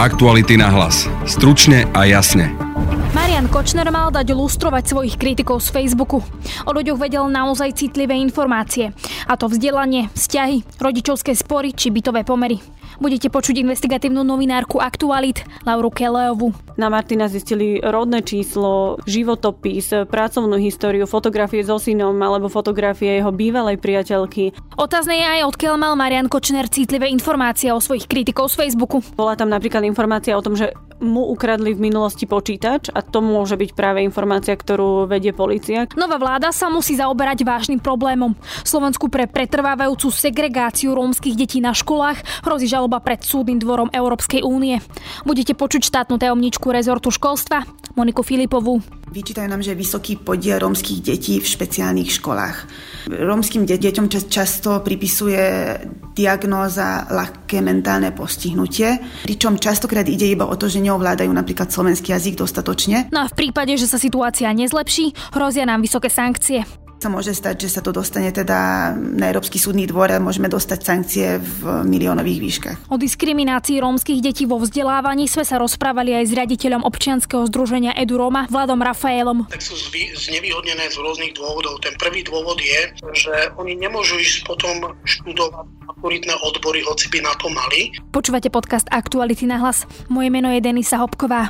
Aktuality na hlas. Stručne a jasne. Marian Kočner mal dať lustrovať svojich kritikov z Facebooku. O ľuďoch vedel naozaj citlivé informácie. A to vzdelanie, vzťahy, rodičovské spory či bytové pomery. Budete počuť investigatívnu novinárku Aktualit Lauru Keleovu. Na Martina zistili rodné číslo, životopis, pracovnú históriu, fotografie so synom alebo fotografie jeho bývalej priateľky. Otázne je aj, odkiaľ mal Marian Kočner citlivé informácie o svojich kritikov z Facebooku. Bola tam napríklad informácia o tom, že mu ukradli v minulosti počítač a to môže byť práve informácia, ktorú vedie policia. Nová vláda sa musí zaoberať vážnym problémom. Slovensku pre pretrvávajúcu segregáciu rómskych detí na školách hrozí žaloba pred súdnym dvorom Európskej únie. Budete počuť štátnu tajomničku rezortu školstva Moniku Filipovú. Vyčítajú nám, že vysoký podiel rómskych detí v špeciálnych školách. Rómskym deťom často pripisuje diagnóza ľahké mentálne postihnutie, pričom častokrát ide iba o to, že neovládajú napríklad slovenský jazyk dostatočne. No a v prípade, že sa situácia nezlepší, hrozia nám vysoké sankcie sa môže stať, že sa to dostane teda na Európsky súdny dvor a môžeme dostať sankcie v miliónových výškach. O diskriminácii rómskych detí vo vzdelávaní sme sa rozprávali aj s riaditeľom občianskeho združenia Edu Roma, Vladom Rafaelom. Tak sú znevýhodnené z rôznych dôvodov. Ten prvý dôvod je, že oni nemôžu ísť potom študovať maturitné odbory, hoci by na to mali. Počúvate podcast Aktuality na hlas. Moje meno je Denisa Hopková.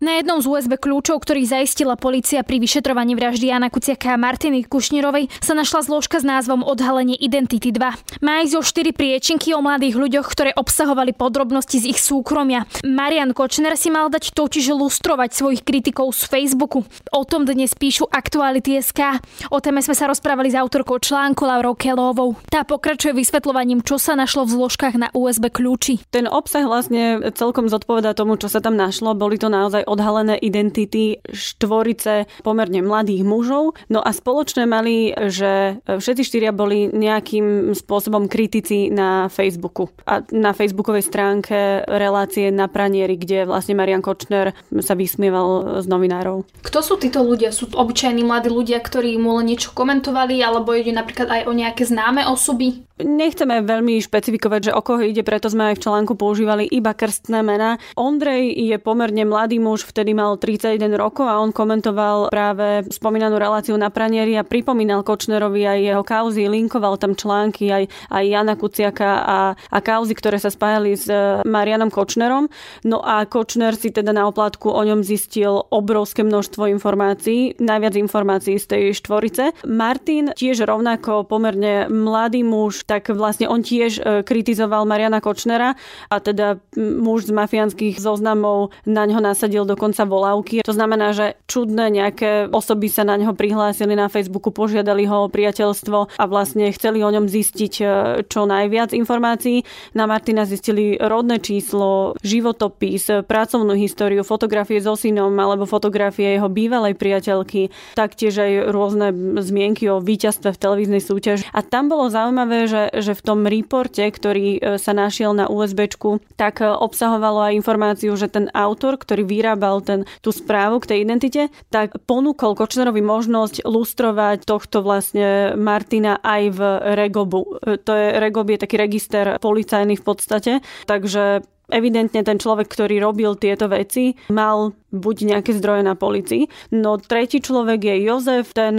Na jednom z USB kľúčov, ktorý zaistila policia pri vyšetrovaní vraždy Jana Kuciaka a Martiny Kušnírovej, sa našla zložka s názvom Odhalenie identity 2. Má ísť o 4 priečinky o mladých ľuďoch, ktoré obsahovali podrobnosti z ich súkromia. Marian Kočner si mal dať totiž lustrovať svojich kritikov z Facebooku. O tom dnes píšu Aktuality.sk. O téme sme sa rozprávali s autorkou článku Laurou Kelovou. Tá pokračuje vysvetľovaním, čo sa našlo v zložkách na USB kľúči. Ten obsah vlastne celkom zodpoveda tomu, čo sa tam našlo. Boli to naozaj odhalené identity štvorice pomerne mladých mužov. No a spoločné mali, že všetci štyria boli nejakým spôsobom kritici na Facebooku. A na facebookovej stránke relácie na pranieri, kde vlastne Marian Kočner sa vysmieval z novinárov. Kto sú títo ľudia? Sú obyčajní mladí ľudia, ktorí mu len niečo komentovali, alebo ide napríklad aj o nejaké známe osoby? Nechceme veľmi špecifikovať, že o koho ide, preto sme aj v článku používali iba krstné mená. Ondrej je pomerne mladý muž, vtedy mal 31 rokov a on komentoval práve spomínanú reláciu na pranieri a pripomínal Kočnerovi aj jeho kauzy, linkoval tam články aj, aj Jana Kuciaka a, a kauzy, ktoré sa spájali s e, Marianom Kočnerom. No a Kočner si teda na oplatku o ňom zistil obrovské množstvo informácií, najviac informácií z tej štvorice. Martin tiež rovnako pomerne mladý muž, tak vlastne on tiež e, kritizoval Mariana Kočnera a teda muž z mafiánskych zoznamov na ňo nasadil dokonca volávky. To znamená, že čudné nejaké osoby sa na neho prihlásili na Facebooku, požiadali ho o priateľstvo a vlastne chceli o ňom zistiť e, čo najviac informácií. Na Martina zistili rodné číslo, životopis, pracovnú históriu, fotografie so synom alebo fotografie jeho bývalej priateľky, taktiež aj rôzne zmienky o víťazstve v televíznej súťaži. A tam bolo zaujímavé, že že, v tom reporte, ktorý e, sa našiel na USB, tak e, obsahovalo aj informáciu, že ten autor, ktorý vyrábal ten, tú správu k tej identite, tak ponúkol Kočnerovi možnosť lustrovať tohto vlastne Martina aj v Regobu. E, to je Regob je taký register policajný v podstate, takže evidentne ten človek, ktorý robil tieto veci, mal buď nejaké zdroje na policii. No tretí človek je Jozef, ten,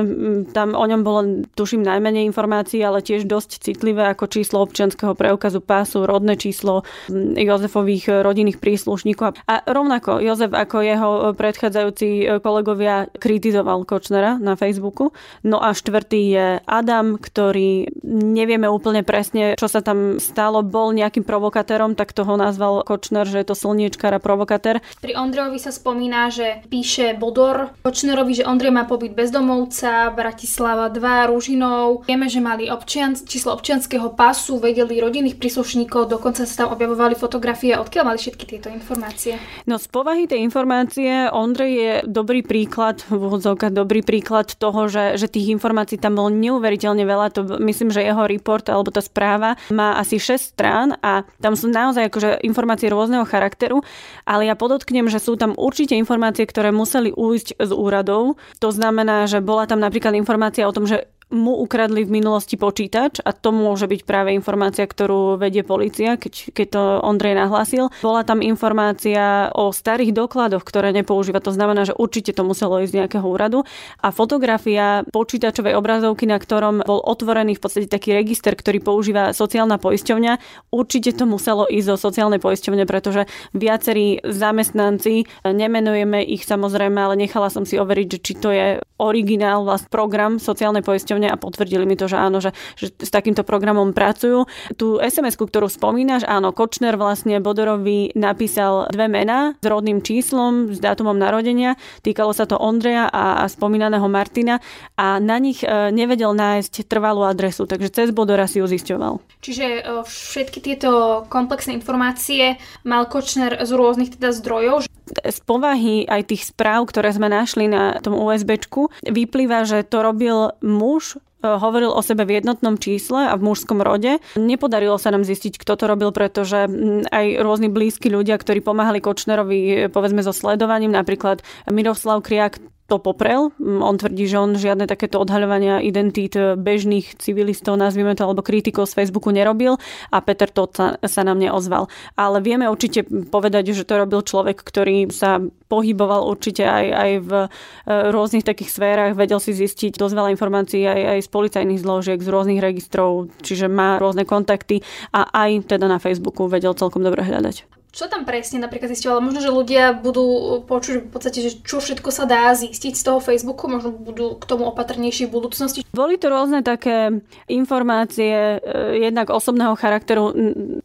tam o ňom bolo tuším najmenej informácií, ale tiež dosť citlivé ako číslo občianského preukazu pásu, rodné číslo Jozefových rodinných príslušníkov. A rovnako Jozef ako jeho predchádzajúci kolegovia kritizoval Kočnera na Facebooku. No a štvrtý je Adam, ktorý nevieme úplne presne, čo sa tam stalo. Bol nejakým provokatérom, tak toho nazval Kočner, že je to slniečkar a provokatér. Pri Ondrejovi sa spomína spomína, že píše Bodor Kočnerovi, že Ondrej má pobyt bezdomovca, Bratislava 2, Ružinov. Vieme, že mali občian, číslo občianského pasu, vedeli rodinných príslušníkov, dokonca sa tam objavovali fotografie. Odkiaľ mali všetky tieto informácie? No z povahy tej informácie Ondrej je dobrý príklad, v úvodzovkách dobrý príklad toho, že, že tých informácií tam bolo neuveriteľne veľa. To myslím, že jeho report alebo tá správa má asi 6 strán a tam sú naozaj akože informácie rôzneho charakteru, ale ja podotknem, že sú tam určite určite informácie, ktoré museli újsť z úradov. To znamená, že bola tam napríklad informácia o tom, že mu ukradli v minulosti počítač a to môže byť práve informácia, ktorú vedie policia, keď, keď to Ondrej nahlásil. Bola tam informácia o starých dokladoch, ktoré nepoužíva. To znamená, že určite to muselo ísť z nejakého úradu. A fotografia počítačovej obrazovky, na ktorom bol otvorený v podstate taký register, ktorý používa sociálna poisťovňa, určite to muselo ísť zo sociálnej poisťovne, pretože viacerí zamestnanci, nemenujeme ich samozrejme, ale nechala som si overiť, či to je originál, vlast program sociálnej poisťovne a potvrdili mi to, že áno, že, že s takýmto programom pracujú. Tú sms ktorú spomínaš, áno, Kočner vlastne Bodorovi napísal dve mená s rodným číslom, s dátumom narodenia. Týkalo sa to Ondreja a, a spomínaného Martina a na nich e, nevedel nájsť trvalú adresu, takže cez Bodora si ju zisťoval. Čiže e, všetky tieto komplexné informácie mal Kočner z rôznych teda zdrojov? Z povahy aj tých správ, ktoré sme našli na tom USBčku, vyplýva, že to robil muž, hovoril o sebe v jednotnom čísle a v mužskom rode. Nepodarilo sa nám zistiť, kto to robil, pretože aj rôzni blízki ľudia, ktorí pomáhali Kočnerovi, e, povedzme so sledovaním, napríklad Miroslav Kriak to poprel. Mm, on tvrdí, že on žiadne takéto odhaľovania identít bežných civilistov, nazvime to, alebo kritikov z Facebooku nerobil a Peter to sa, sa nám neozval. Ale vieme určite povedať, že to robil človek, ktorý sa pohyboval určite aj, aj v e, rôznych takých sférach, vedel si zistiť dosť veľa informácií aj, aj z policajných zložiek, z rôznych registrov, čiže má rôzne kontakty a aj teda na Facebooku vedel celkom dobre hľadať. Čo tam presne napríklad zistila? Možno, že ľudia budú počuť v podstate, že čo všetko sa dá zistiť z toho Facebooku, možno budú k tomu opatrnejší v budúcnosti. Boli to rôzne také informácie, e, jednak osobného charakteru,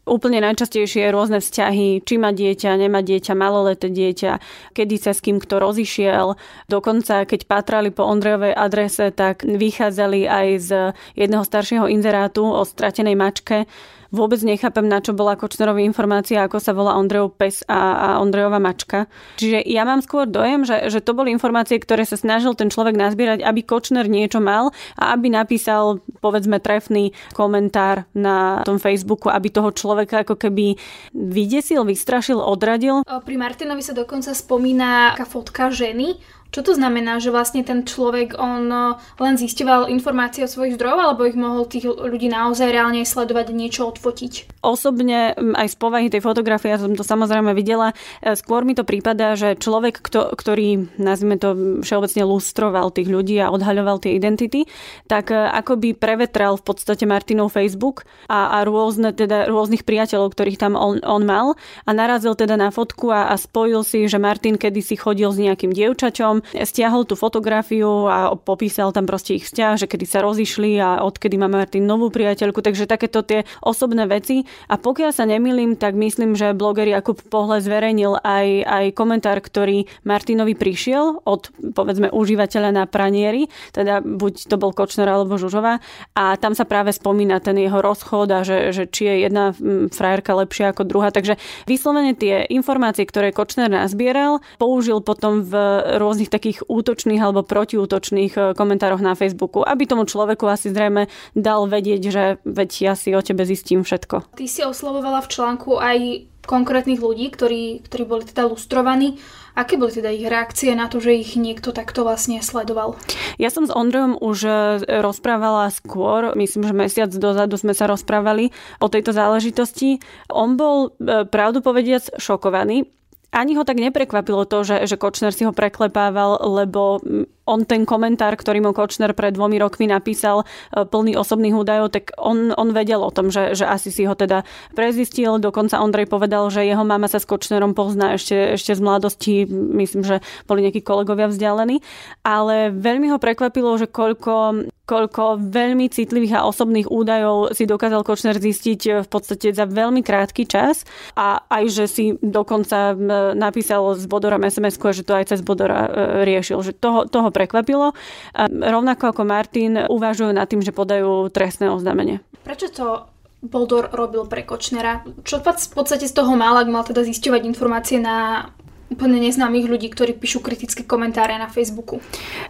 úplne najčastejšie rôzne vzťahy, či má dieťa, nemá dieťa, maloleté dieťa, kedy sa s kým kto rozišiel. Dokonca, keď patrali po Ondrejovej adrese, tak vychádzali aj z jedného staršieho inzerátu o stratenej mačke, Vôbec nechápem, na čo bola Kočnerová informácia, ako sa volá Ondrejov pes a, a Ondrejová mačka. Čiže ja mám skôr dojem, že, že to boli informácie, ktoré sa snažil ten človek nazbierať, aby Kočner niečo mal a aby napísal, povedzme, trefný komentár na tom Facebooku, aby toho človeka ako keby vydesil, vystrašil, odradil. Pri Martinovi sa dokonca spomína taká fotka ženy, čo to znamená, že vlastne ten človek on eh, len zistoval informácie od svojich zdrojov, alebo ich mohol tých ľudí naozaj reálne sledovať a niečo odfotiť? Osobne aj z povahy tej fotografie, ja som to samozrejme videla, eh, skôr mi to prípada, že človek, kto, ktorý, nazvime to všeobecne lustroval tých ľudí a odhaľoval tie identity, tak eh, ako by prevetral v podstate Martinov Facebook a, a rôzne, teda, rôznych priateľov, ktorých tam on, on mal a narazil teda na fotku a, a spojil si, že Martin kedysi chodil s nejakým dievčaťom, stiahol tú fotografiu a popísal tam proste ich vzťah, že kedy sa rozišli a odkedy má Martin novú priateľku, takže takéto tie osobné veci. A pokiaľ sa nemýlim, tak myslím, že bloger Jakub Pohle zverejnil aj, aj komentár, ktorý Martinovi prišiel od povedzme užívateľa na pranieri, teda buď to bol Kočner alebo Žužová a tam sa práve spomína ten jeho rozchod a že, že či je jedna frajerka lepšia ako druhá. Takže vyslovene tie informácie, ktoré Kočner nazbieral, použil potom v rôznych rôznych takých útočných alebo protiútočných e, komentároch na Facebooku, aby tomu človeku asi zrejme dal vedieť, že veď ja si o tebe zistím všetko. Ty si oslovovala v článku aj konkrétnych ľudí, ktorí, ktorí boli teda lustrovaní. Aké boli teda ich reakcie na to, že ich niekto takto vlastne sledoval? Ja som s Ondrejom už e, rozprávala skôr, myslím, že mesiac dozadu sme sa rozprávali o tejto záležitosti. On bol, e, pravdu povediac, šokovaný ani ho tak neprekvapilo to, že, že Kočner si ho preklepával, lebo on ten komentár, ktorý mu Kočner pred dvomi rokmi napísal, e, plný osobných údajov, tak on, on vedel o tom, že, že asi si ho teda prezistil. Dokonca Ondrej povedal, že jeho mama sa s Kočnerom pozná ešte, ešte z mladosti. Myslím, že boli nejakí kolegovia vzdialení. Ale veľmi ho prekvapilo, že koľko koľko veľmi citlivých a osobných údajov si dokázal Kočner zistiť e, v podstate za veľmi krátky čas a aj, že si dokonca napísal s Bodorom sms že to aj cez Bodora e, riešil. Že toho, toho prekvapilo. A rovnako ako Martin uvažujú nad tým, že podajú trestné oznámenie. Prečo to Bodor robil pre Kočnera? Čo v podstate z toho mal, ak mal teda zisťovať informácie na úplne neznámych ľudí, ktorí píšu kritické komentáre na Facebooku.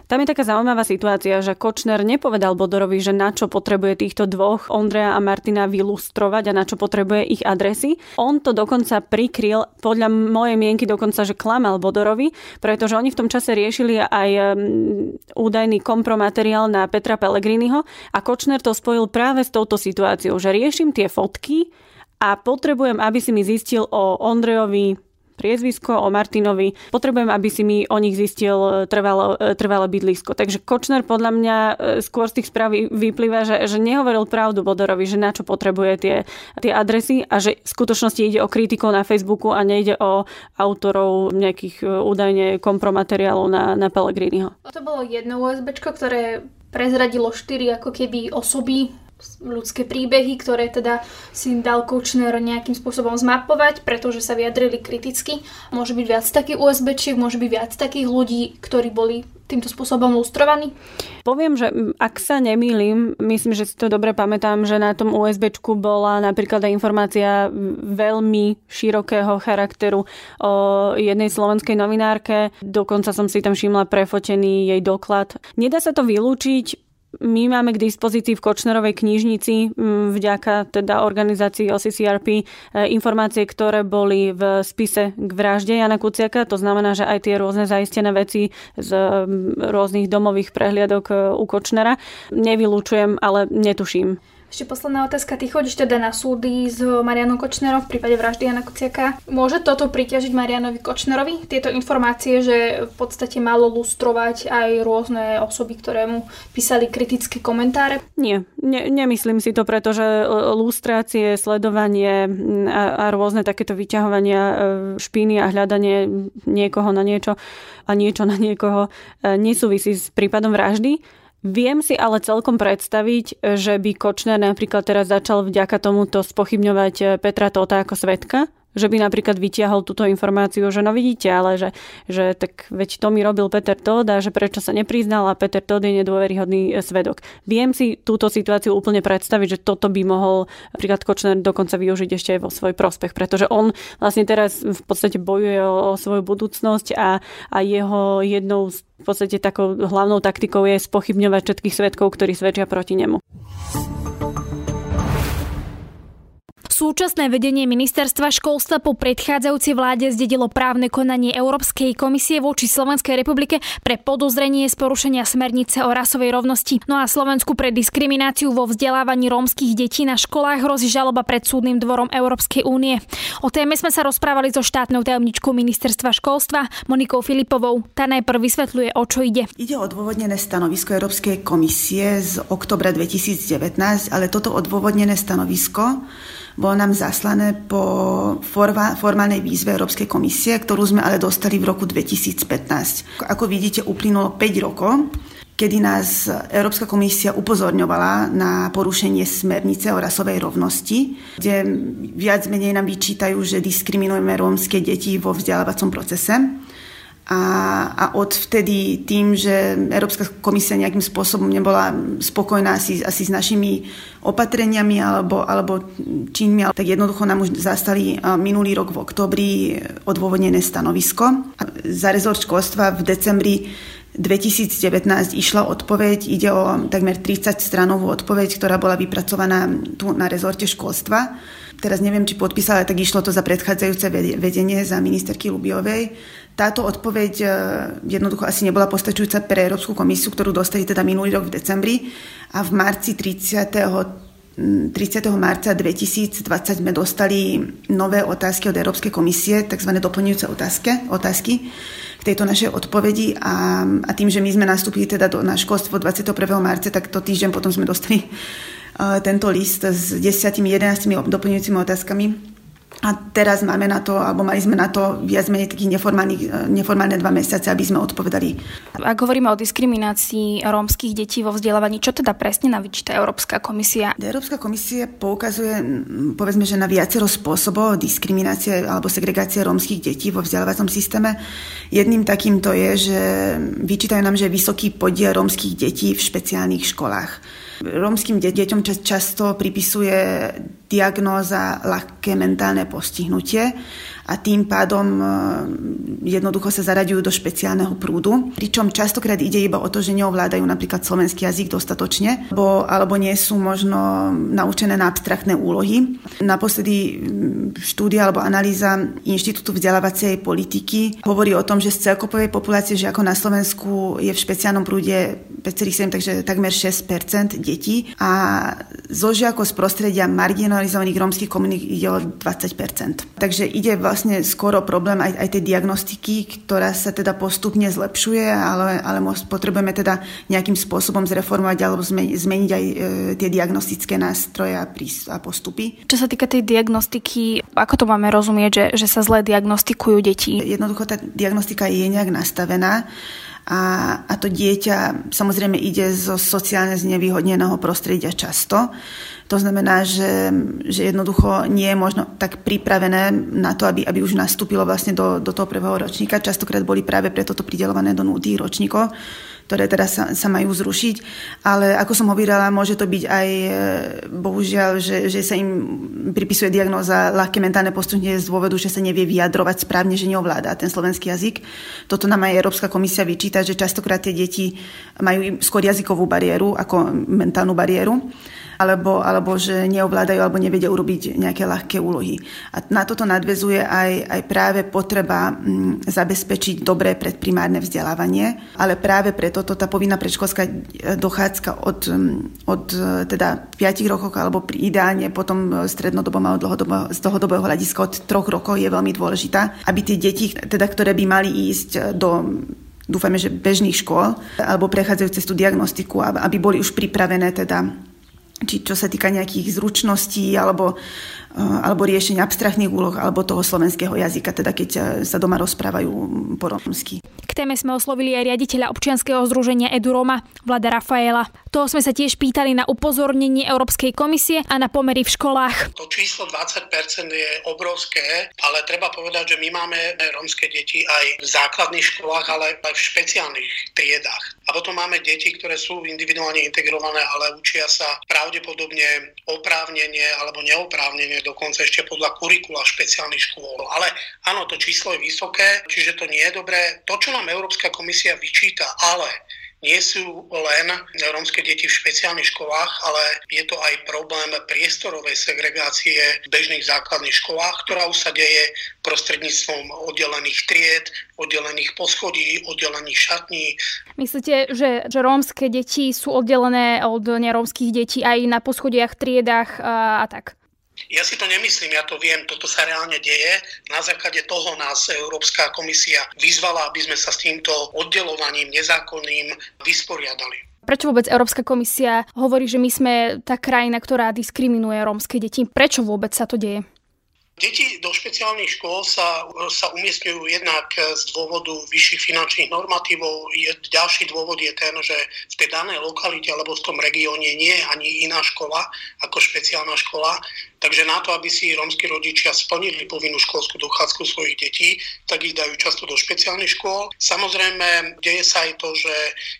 Tam je taká zaujímavá situácia, že Kočner nepovedal Bodorovi, že na čo potrebuje týchto dvoch, Ondreja a Martina, vylustrovať a na čo potrebuje ich adresy. On to dokonca prikryl, podľa mojej mienky dokonca, že klamal Bodorovi, pretože oni v tom čase riešili aj údajný kompromateriál na Petra Pellegriniho a Kočner to spojil práve s touto situáciou, že riešim tie fotky a potrebujem, aby si mi zistil o Ondrejovi priezvisko, o Martinovi. Potrebujem, aby si mi o nich zistil trvalé, trvalé bydlisko. Takže Kočner podľa mňa e, skôr z tých správ vyplýva, že, že nehovoril pravdu Bodorovi, že na čo potrebuje tie, tie adresy a že v skutočnosti ide o kritikov na Facebooku a nejde o autorov nejakých e, údajne kompromateriálov na, na Pellegriniho. To bolo jedno USB, ktoré prezradilo štyri ako keby osoby ľudské príbehy, ktoré teda si dal Kočner nejakým spôsobom zmapovať, pretože sa vyjadrili kriticky. Môže byť viac takých USB-čiek, môže byť viac takých ľudí, ktorí boli týmto spôsobom lustrovaní? Poviem, že ak sa nemýlim, myslím, že si to dobre pamätám, že na tom USB bola napríklad informácia veľmi širokého charakteru o jednej slovenskej novinárke. Dokonca som si tam všimla prefotený jej doklad. Nedá sa to vylúčiť, my máme k dispozícii v Kočnerovej knižnici vďaka teda organizácii OCCRP e, informácie, ktoré boli v spise k vražde Jana Kuciaka. To znamená, že aj tie rôzne zaistené veci z rôznych domových prehliadok e, u Kočnera nevylučujem, ale netuším. Ešte posledná otázka. Ty chodíš teda na súdy s Marianom Kočnerom v prípade vraždy Jana Kuciaka. Môže toto priťažiť Marianovi Kočnerovi? Tieto informácie, že v podstate malo lustrovať aj rôzne osoby, ktoré mu písali kritické komentáre? Nie, ne, nemyslím si to, pretože lustrácie, sledovanie a, a rôzne takéto vyťahovania e, špíny a hľadanie niekoho na niečo a niečo na niekoho e, nesúvisí s prípadom vraždy. Viem si ale celkom predstaviť, že by Kočner napríklad teraz začal vďaka tomuto spochybňovať eh, Petra Tota ako svetka, že by napríklad vytiahol túto informáciu, že no vidíte, ale že, že tak veď to mi robil Peter Todd a že prečo sa nepriznal a Peter Todd je nedôveryhodný eh, svedok. Viem si túto situáciu úplne predstaviť, že toto by mohol napríklad Kočner dokonca využiť ešte aj vo svoj prospech, pretože on vlastne teraz v podstate bojuje o, o svoju budúcnosť a, a jeho jednou z v podstate takou hlavnou taktikou je spochybňovať všetkých svetkov, ktorí svedčia proti nemu. Súčasné vedenie ministerstva školstva po predchádzajúcej vláde zdedilo právne konanie Európskej komisie voči Slovenskej republike pre podozrenie z porušenia smernice o rasovej rovnosti. No a Slovensku pre diskrimináciu vo vzdelávaní rómskych detí na školách hrozí žaloba pred súdnym dvorom Európskej únie. O téme sme sa rozprávali so štátnou tajomničkou ministerstva školstva Monikou Filipovou. Tá najprv vysvetľuje, o čo ide. Ide o odôvodnené stanovisko Európskej komisie z oktobra 2019, ale toto odôvodnené stanovisko bolo nám zaslané po formálnej výzve Európskej komisie, ktorú sme ale dostali v roku 2015. Ako vidíte, uplynulo 5 rokov, kedy nás Európska komisia upozorňovala na porušenie smernice o rasovej rovnosti, kde viac menej nám vyčítajú, že diskriminujeme rómske deti vo vzdelávacom procese. A, a odvtedy tým, že Európska komisia nejakým spôsobom nebola spokojná asi, asi s našimi opatreniami alebo, alebo činmi, tak jednoducho nám už zastali minulý rok v oktobri odôvodnené stanovisko. Za rezort školstva v decembri 2019 išla odpoveď, ide o takmer 30 stranovú odpoveď, ktorá bola vypracovaná tu na rezorte školstva teraz neviem, či podpísala, tak išlo to za predchádzajúce vedenie za ministerky Lubiovej. Táto odpoveď e, jednoducho asi nebola postačujúca pre Európsku komisiu, ktorú dostali teda minulý rok v decembri a v marci 30. 30. marca 2020 sme dostali nové otázky od Európskej komisie, tzv. doplňujúce otázky, otázky k tejto našej odpovedi a, a tým, že my sme nastúpili teda do, na školstvo 21. marca, tak to týždeň potom sme dostali tento list s 10-11 doplňujúcimi otázkami a teraz máme na to, alebo mali sme na to viac menej takých neformálne dva mesiace, aby sme odpovedali. Ak hovoríme o diskriminácii rómskych detí vo vzdelávaní, čo teda presne nám vyčíta Európska komisia? Európska komisia poukazuje, povedzme, že na viacero spôsobov diskriminácie alebo segregácie rómskych detí vo vzdelávacom systéme. Jedným takýmto je, že vyčítajú nám, že vysoký podiel rómskych detí v špeciálnych školách. Rómskym deťom často pripisuje diagnóza ľahké mentálne postihnutie a tým pádom e, jednoducho sa zaraďujú do špeciálneho prúdu. Pričom častokrát ide iba o to, že neovládajú napríklad slovenský jazyk dostatočne, bo, alebo nie sú možno naučené na abstraktné úlohy. Naposledy štúdia alebo analýza Inštitútu vzdelávacej politiky hovorí o tom, že z celkopovej populácie, že ako na Slovensku je v špeciálnom prúde 5,7, takže takmer 6% detí a zo žiakov z prostredia marginalizovaných rómskych komunít ide o 20% Takže ide vlastne skoro problém aj, aj tej diagnostiky, ktorá sa teda postupne zlepšuje, ale, ale potrebujeme teda nejakým spôsobom zreformovať alebo zmeniť aj e, tie diagnostické nástroje a, a postupy. Čo sa týka tej diagnostiky, ako to máme rozumieť, že, že sa zle diagnostikujú deti? Jednoducho tá diagnostika je nejak nastavená a, a to dieťa samozrejme ide zo sociálne znevýhodneného prostredia často. To znamená, že, že jednoducho nie je možno tak pripravené na to, aby, aby už nastúpilo vlastne do, do toho prvého ročníka. Častokrát boli práve preto to pridelované do nutých ročníkov ktoré teda sa, sa majú zrušiť. Ale ako som hovorila, môže to byť aj e, bohužiaľ, že, že sa im pripisuje diagnóza ľahké mentálne postupne z dôvodu, že sa nevie vyjadrovať správne, že neovláda ten slovenský jazyk. Toto nám aj Európska komisia vyčíta, že častokrát tie deti majú skôr jazykovú bariéru ako mentálnu bariéru alebo, alebo že neovládajú alebo nevedia urobiť nejaké ľahké úlohy. A na toto nadvezuje aj, aj práve potreba m, mm, zabezpečiť dobré predprimárne vzdelávanie, ale práve preto to tá povinná predškolská e, dochádzka od, mm, od e, teda 5 rokov alebo ideálne potom strednodobom a dlhodobého, z dlhodobého hľadiska od troch rokov je veľmi dôležitá, aby tie deti, teda, ktoré by mali ísť do dúfame, že bežných škôl, alebo prechádzajú cez tú diagnostiku, aby boli už pripravené teda či čo sa týka nejakých zručností alebo, alebo riešenia abstraktných úloh alebo toho slovenského jazyka, teda keď eh, sa doma rozprávajú po romsky. K téme sme oslovili aj riaditeľa občianskeho združenia Eduroma, Vlada Rafaela. Toho sme sa tiež pýtali na upozornenie Európskej komisie a na pomery v školách. To číslo 20% je obrovské, ale treba povedať, že my máme rómske deti aj v základných školách, ale aj v špeciálnych triedách. A potom máme deti, ktoré sú individuálne integrované, ale učia sa pravdepodobne oprávnenie alebo neoprávnenie, dokonca ešte podľa kurikula špeciálnych škôl. Ale áno, to číslo je vysoké, čiže to nie je dobré. To, čo nám Európska komisia vyčíta, ale nie sú len rómske deti v špeciálnych školách, ale je to aj problém priestorovej segregácie v bežných základných školách, ktorá už sa deje prostredníctvom oddelených tried, oddelených poschodí, oddelených šatní. Myslíte, že, že rómske deti sú oddelené od nerómskych detí aj na poschodiach, triedách a, a tak? Ja si to nemyslím, ja to viem, toto sa reálne deje. Na základe toho nás Európska komisia vyzvala, aby sme sa s týmto oddelovaním nezákonným vysporiadali. Prečo vôbec Európska komisia hovorí, že my sme tá krajina, ktorá diskriminuje rómske deti? Prečo vôbec sa to deje? Deti do špeciálnych škôl sa, sa umiestňujú jednak z dôvodu vyšších finančných normatívov. Je, ďalší dôvod je ten, že v tej danej lokalite alebo v tom regióne nie je ani iná škola ako špeciálna škola. Takže na to, aby si rómsky rodičia splnili povinnú školskú dochádzku svojich detí, tak ich dajú často do špeciálnych škôl. Samozrejme, deje sa aj to, že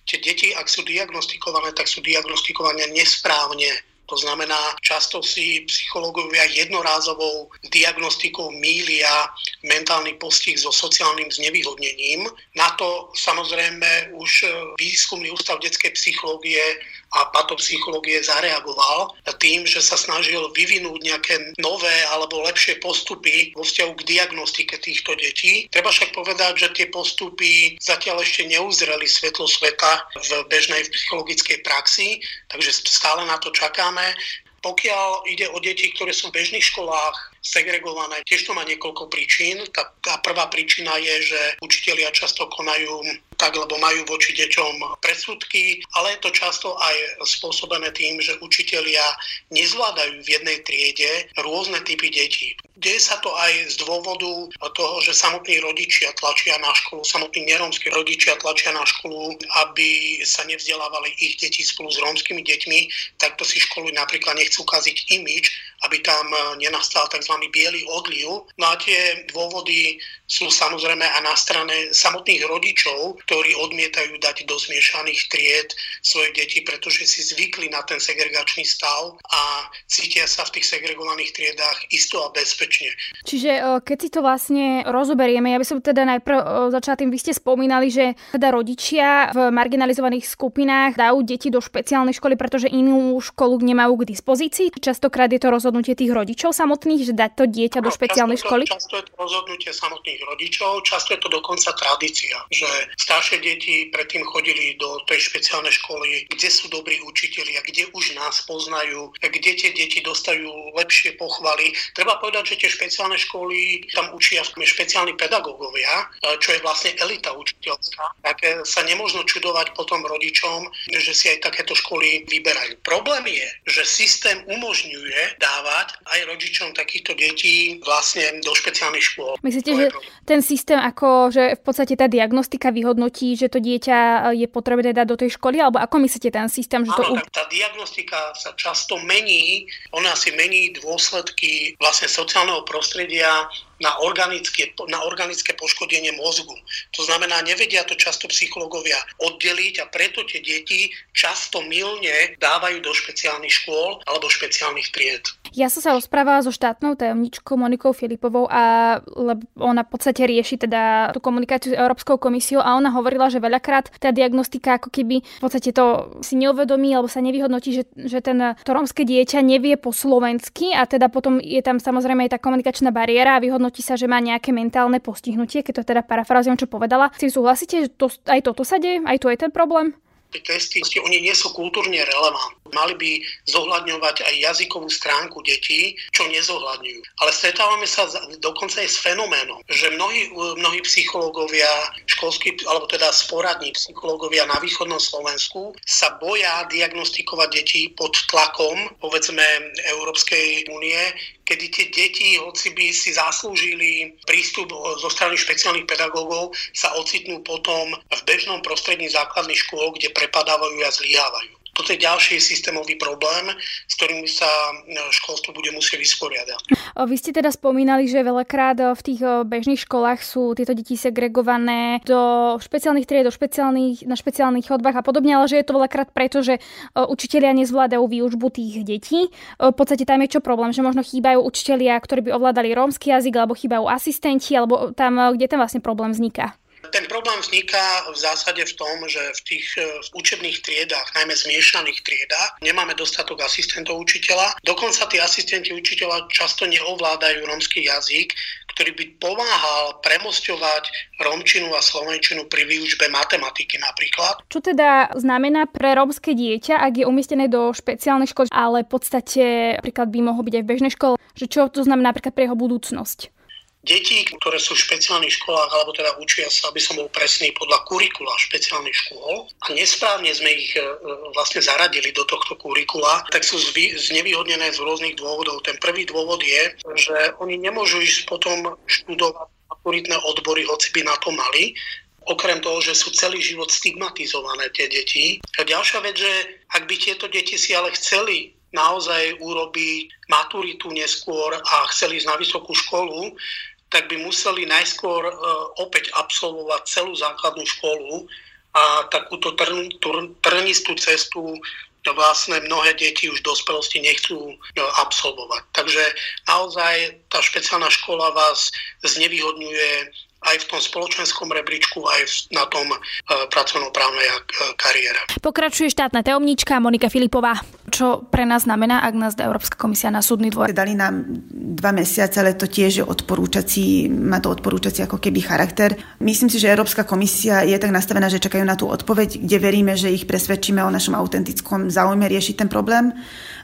tie deti, ak sú diagnostikované, tak sú diagnostikované nesprávne to znamená, často si psychológovia jednorázovou diagnostikou mília mentálny postih so sociálnym znevýhodnením. Na to samozrejme už výskumný ústav detskej psychológie a patopsychológie zareagoval tým, že sa snažil vyvinúť nejaké nové alebo lepšie postupy vo vzťahu k diagnostike týchto detí. Treba však povedať, že tie postupy zatiaľ ešte neuzreli svetlo sveta v bežnej psychologickej praxi, takže stále na to čakáme. Pokiaľ ide o deti, ktoré sú v bežných školách segregované, tiež to má niekoľko príčin. Tá, prvá príčina je, že učitelia často konajú tak, lebo majú voči deťom predsudky, ale je to často aj spôsobené tým, že učitelia nezvládajú v jednej triede rôzne typy detí. Deje sa to aj z dôvodu toho, že samotní rodičia tlačia na školu, samotní nerómsky rodičia tlačia na školu, aby sa nevzdelávali ich deti spolu s rómskymi deťmi, takto si školy napríklad nechcú kaziť imič, aby tam nenastal tzv. biely odliv. No a tie dôvody sú samozrejme aj na strane samotných rodičov, ktorí odmietajú dať do zmiešaných tried svoje deti, pretože si zvykli na ten segregačný stav a cítia sa v tých segregovaných triedách isto a bezpečne. Čiže keď si to vlastne rozoberieme, ja by som teda najprv začala tým, vy ste spomínali, že teda rodičia v marginalizovaných skupinách dajú deti do špeciálnej školy, pretože inú školu nemajú k dispozícii. Častokrát je to rozhodnutie tých rodičov samotných, že dať to dieťa do špeciálnej často školy? To, často je to rozhodnutie samotných rodičov, často je to dokonca tradícia, že staršie deti predtým chodili do tej špeciálnej školy, kde sú dobrí učitelia, kde už nás poznajú, kde tie deti dostajú lepšie pochvaly. Treba povedať, že tie špeciálne školy tam učia špeciálni pedagógovia, čo je vlastne elita učiteľská. Tak sa nemôžno čudovať potom rodičom, že si aj takéto školy vyberajú. Problém je, že systém umožňuje dávať aj rodičom takýchto detí vlastne do špeciálnych škôl. Myslíte, že ten systém ako, že v podstate tá diagnostika vyhodnotí, že to dieťa je potrebné dať do tej školy, alebo ako myslíte ten systém? Že Áno, to... tá diagnostika sa často mení, ona si mení dôsledky vlastne sociálneho prostredia, na organické, na organické poškodenie mozgu. To znamená, nevedia to často psychológovia oddeliť a preto tie deti často milne dávajú do špeciálnych škôl alebo špeciálnych tried. Ja som sa rozprávala so štátnou tajomničkou Monikou Filipovou a ona v podstate rieši teda tú komunikáciu s Európskou komisiou a ona hovorila, že veľakrát tá diagnostika ako keby v podstate to si neuvedomí alebo sa nevyhodnotí, že, že ten, to rómske dieťa nevie po slovensky a teda potom je tam samozrejme aj tá komunikačná bariéra a vyhodnotí sa, že má nejaké mentálne postihnutie, keď to teda parafrazujem, čo povedala. Si súhlasíte, že to, aj toto sa deje? Aj to je ten problém? Tie testy, oni nie sú kultúrne relevantné. Mali by zohľadňovať aj jazykovú stránku detí, čo nezohľadňujú. Ale stretávame sa dokonca aj s fenoménom, že mnohí, mnohí psychológovia, školskí, alebo teda sporadní psychológovia na východnom Slovensku sa boja diagnostikovať deti pod tlakom, povedzme, Európskej únie, kedy tie deti, hoci by si zaslúžili prístup zo strany špeciálnych pedagógov, sa ocitnú potom v bežnom prostredí základných škôl, kde prepadávajú a zlyhávajú. Toto je ďalší systémový problém, s ktorým sa e, školstvo bude musieť vysporiadať. Vy ste teda spomínali, že veľakrát v tých bežných školách sú tieto deti segregované do špeciálnych tried, do špeciálnych, na špeciálnych chodbách a podobne, ale že je to veľakrát preto, že učitelia nezvládajú výučbu tých detí. V podstate tam je čo problém, že možno chýbajú učitelia, ktorí by ovládali rómsky jazyk, alebo chýbajú asistenti, alebo tam, kde ten vlastne problém vzniká. Ten problém vzniká v zásade v tom, že v tých e, učebných triedách, najmä zmiešaných triedách, nemáme dostatok asistentov učiteľa. Dokonca tí asistenti učiteľa často neovládajú rómsky jazyk, ktorý by pomáhal premosťovať romčinu a slovenčinu pri výučbe matematiky napríklad. Čo teda znamená pre rómske dieťa, ak je umiestnené do špeciálnej školy, ale v podstate napríklad by mohol byť aj v bežnej škole, že čo to znamená napríklad pre jeho budúcnosť? Deti, ktoré sú v špeciálnych školách, alebo teda učia sa, aby som bol presný, podľa kurikula špeciálnych škôl a nesprávne sme ich e, vlastne zaradili do tohto kurikula, tak sú zvy, znevýhodnené z rôznych dôvodov. Ten prvý dôvod je, že oni nemôžu ísť potom študovať maturitné odbory, hoci by na to mali, okrem toho, že sú celý život stigmatizované tie deti. A ďalšia vec, že ak by tieto deti si ale chceli naozaj urobiť maturitu neskôr a chceli ísť na vysokú školu, tak by museli najskôr e, opäť absolvovať celú základnú školu a takúto trn, trn, trnistú cestu vlastne mnohé deti už dospelosti nechcú e, absolvovať. Takže naozaj tá špeciálna škola vás znevýhodňuje aj v tom spoločenskom rebríčku, aj na tom e, pracovnoprávnej kariére. Pokračuje štátna tajomníčka Monika Filipová. Čo pre nás znamená, ak nás dá Európska komisia na súdny dvor? Dali nám dva mesiace, ale to tiež je odporúčací, má to odporúčací ako keby charakter. Myslím si, že Európska komisia je tak nastavená, že čakajú na tú odpoveď, kde veríme, že ich presvedčíme o našom autentickom záujme riešiť ten problém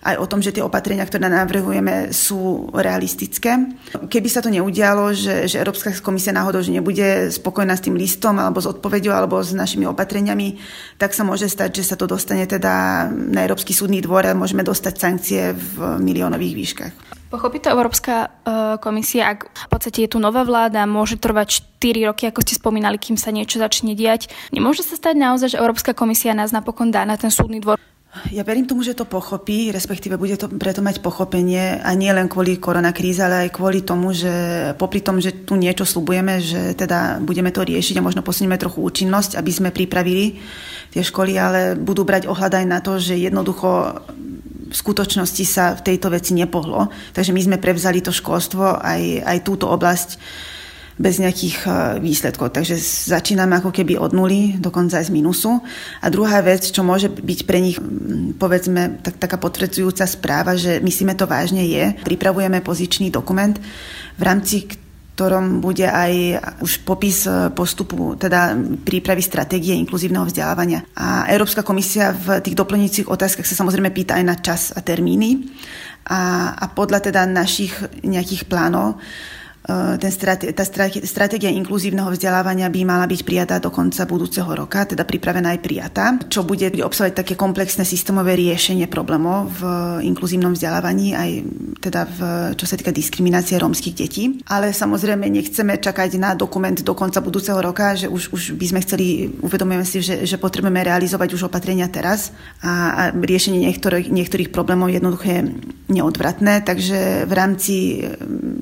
aj o tom, že tie opatrenia, ktoré navrhujeme, sú realistické. Keby sa to neudialo, že, že Európska komisia náhodou že nebude spokojná s tým listom alebo s odpovedou alebo s našimi opatreniami, tak sa môže stať, že sa to dostane teda na Európsky súdny dvor a môžeme dostať sankcie v miliónových výškach. Pochopí to Európska uh, komisia, ak v podstate je tu nová vláda, môže trvať 4 roky, ako ste spomínali, kým sa niečo začne diať. Nemôže sa stať naozaj, že Európska komisia nás napokon dá na ten súdny dvor? Ja verím tomu, že to pochopí, respektíve bude to preto mať pochopenie a nie len kvôli koronakríze, ale aj kvôli tomu, že popri tom, že tu niečo slubujeme, že teda budeme to riešiť a možno posunieme trochu účinnosť, aby sme pripravili tie školy, ale budú brať ohľad aj na to, že jednoducho v skutočnosti sa v tejto veci nepohlo. Takže my sme prevzali to školstvo, aj, aj túto oblasť bez nejakých e, výsledkov. Takže začíname ako keby od nuly, dokonca aj z minusu. A druhá vec, čo môže byť pre nich, povedzme, tak, taká potvrdzujúca správa, že myslíme to vážne je, pripravujeme pozičný dokument, v rámci ktorom bude aj už popis e, postupu, teda prípravy stratégie inkluzívneho vzdelávania. A Európska komisia v tých doplňujúcich otázkach sa samozrejme pýta aj na čas a termíny. A, a podľa teda našich nejakých plánov ten strate, tá stratégia inkluzívneho vzdelávania by mala byť prijatá do konca budúceho roka, teda pripravená aj prijatá, čo bude obsahovať také komplexné systémové riešenie problémov v inkluzívnom vzdelávaní, aj teda v, čo sa týka diskriminácie rómskych detí. Ale samozrejme nechceme čakať na dokument do konca budúceho roka, že už, už by sme chceli, uvedomujeme si, že, že potrebujeme realizovať už opatrenia teraz a, a riešenie niektorých, niektorých problémov jednoduché neodvratné, takže v rámci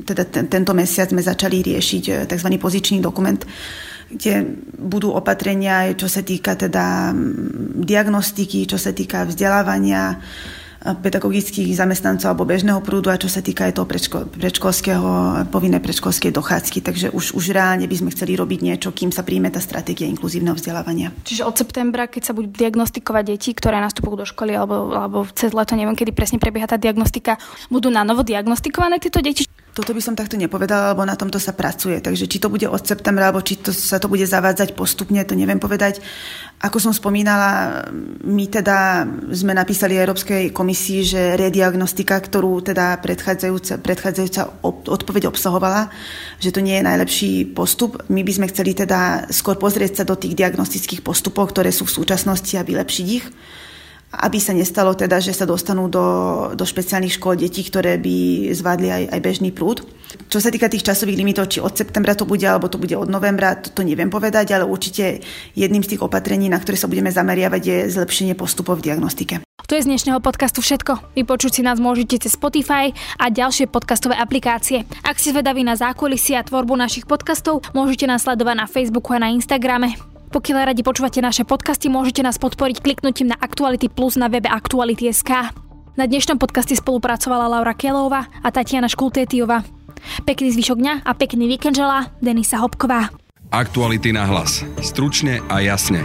teda ten, tento mesiac sme začali riešiť eh, tzv. pozičný dokument, kde budú opatrenia, čo sa týka teda diagnostiky, čo sa týka vzdelávania eh, pedagogických zamestnancov alebo bežného prúdu a čo sa týka aj toho predško, predškolského, povinné predškolskej dochádzky. Takže už, už reálne by sme chceli robiť niečo, kým sa príjme tá stratégia inkluzívneho vzdelávania. Čiže od septembra, keď sa budú diagnostikovať deti, ktoré nastupujú do školy alebo, alebo cez leto, neviem, kedy presne prebieha tá diagnostika, budú na novo diagnostikované tieto deti? Toto by som takto nepovedala, lebo na tomto sa pracuje. Takže či to bude od septembra, alebo či to, sa to bude zavádzať postupne, to neviem povedať. Ako som spomínala, my teda sme napísali Európskej komisii, že rediagnostika, ktorú teda predchádzajúca, predchádzajúca odpoveď obsahovala, že to nie je najlepší postup. My by sme chceli teda skôr pozrieť sa do tých diagnostických postupov, ktoré sú v súčasnosti a vylepšiť ich aby sa nestalo teda, že sa dostanú do, do špeciálnych škôl detí, ktoré by zvládli aj, aj bežný prúd. Čo sa týka tých časových limitov, či od septembra to bude, alebo to bude od novembra, to, to neviem povedať, ale určite jedným z tých opatrení, na ktoré sa budeme zameriavať, je zlepšenie postupov v diagnostike. To je z dnešného podcastu všetko. Vypočuť si nás môžete cez Spotify a ďalšie podcastové aplikácie. Ak ste zvedaví na zákulisie a tvorbu našich podcastov, môžete nás sledovať na Facebooku a na Instagrame. Pokiaľ radi počúvate naše podcasty, môžete nás podporiť kliknutím na Aktuality Plus na webe Aktuality.sk. Na dnešnom podcaste spolupracovala Laura Kelová a Tatiana Škultétiová. Pekný zvyšok dňa a pekný víkend želá Denisa Hopková. Aktuality na hlas. Stručne a jasne.